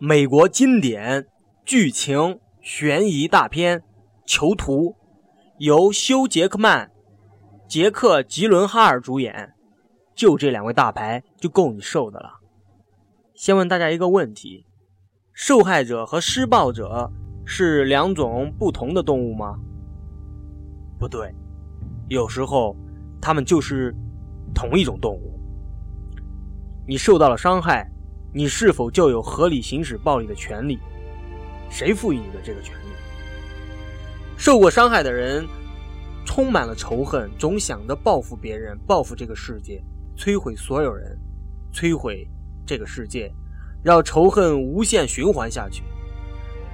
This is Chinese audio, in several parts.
美国经典剧情悬疑大片《囚徒》，由休·杰克曼、杰克·吉伦哈尔主演，就这两位大牌就够你受的了。先问大家一个问题：受害者和施暴者是两种不同的动物吗？不对，有时候他们就是同一种动物。你受到了伤害。你是否就有合理行使暴力的权利？谁赋予你的这个权利？受过伤害的人充满了仇恨，总想着报复别人，报复这个世界，摧毁所有人，摧毁这个世界，让仇恨无限循环下去。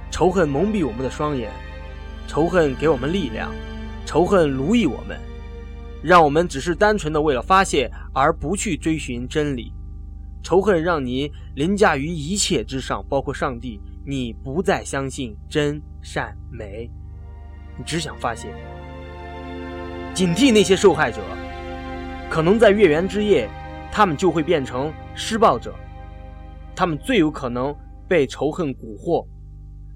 仇恨蒙蔽我们的双眼，仇恨给我们力量，仇恨奴役我们，让我们只是单纯的为了发泄，而不去追寻真理。仇恨让你凌驾于一切之上，包括上帝。你不再相信真善美，你只想发泄。警惕那些受害者，可能在月圆之夜，他们就会变成施暴者。他们最有可能被仇恨蛊惑，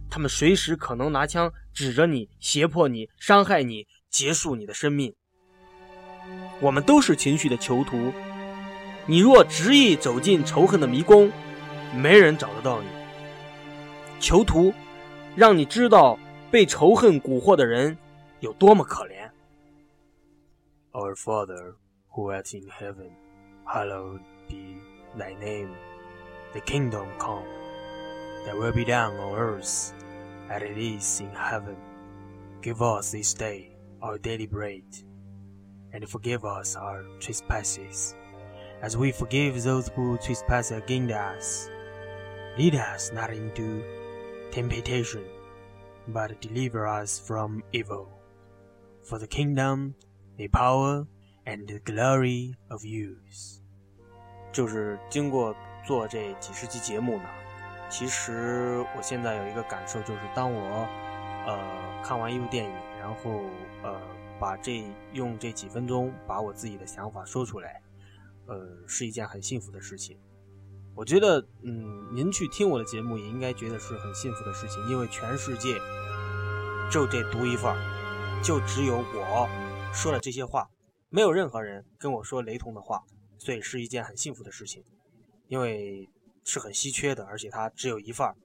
他们随时可能拿枪指着你，胁迫你，伤害你，结束你的生命。我们都是情绪的囚徒。你若执意走进仇恨的迷宫，没人找得到你。囚徒，让你知道被仇恨蛊惑的人有多么可怜。Our Father who art in heaven, hallowed be thy name. The kingdom come, That will be done on earth as it is in heaven. Give us this day our daily bread, and forgive us our trespasses as we forgive those who trespass against us. Lead us not into temptation, but deliver us from evil. For the kingdom, the power, and the glory of yours. 就是经过做这几十期节目呢，其实我现在有一个感受，就是当我呃看完一部电影，然后呃把这用这几分钟把我自己的想法说出来， 呃，是一件很幸福的事情。我觉得，嗯，您去听我的节目也应该觉得是很幸福的事情，因为全世界就这独一份儿，就只有我说了这些话，没有任何人跟我说雷同的话，所以是一件很幸福的事情，因为是很稀缺的，而且它只有一份儿。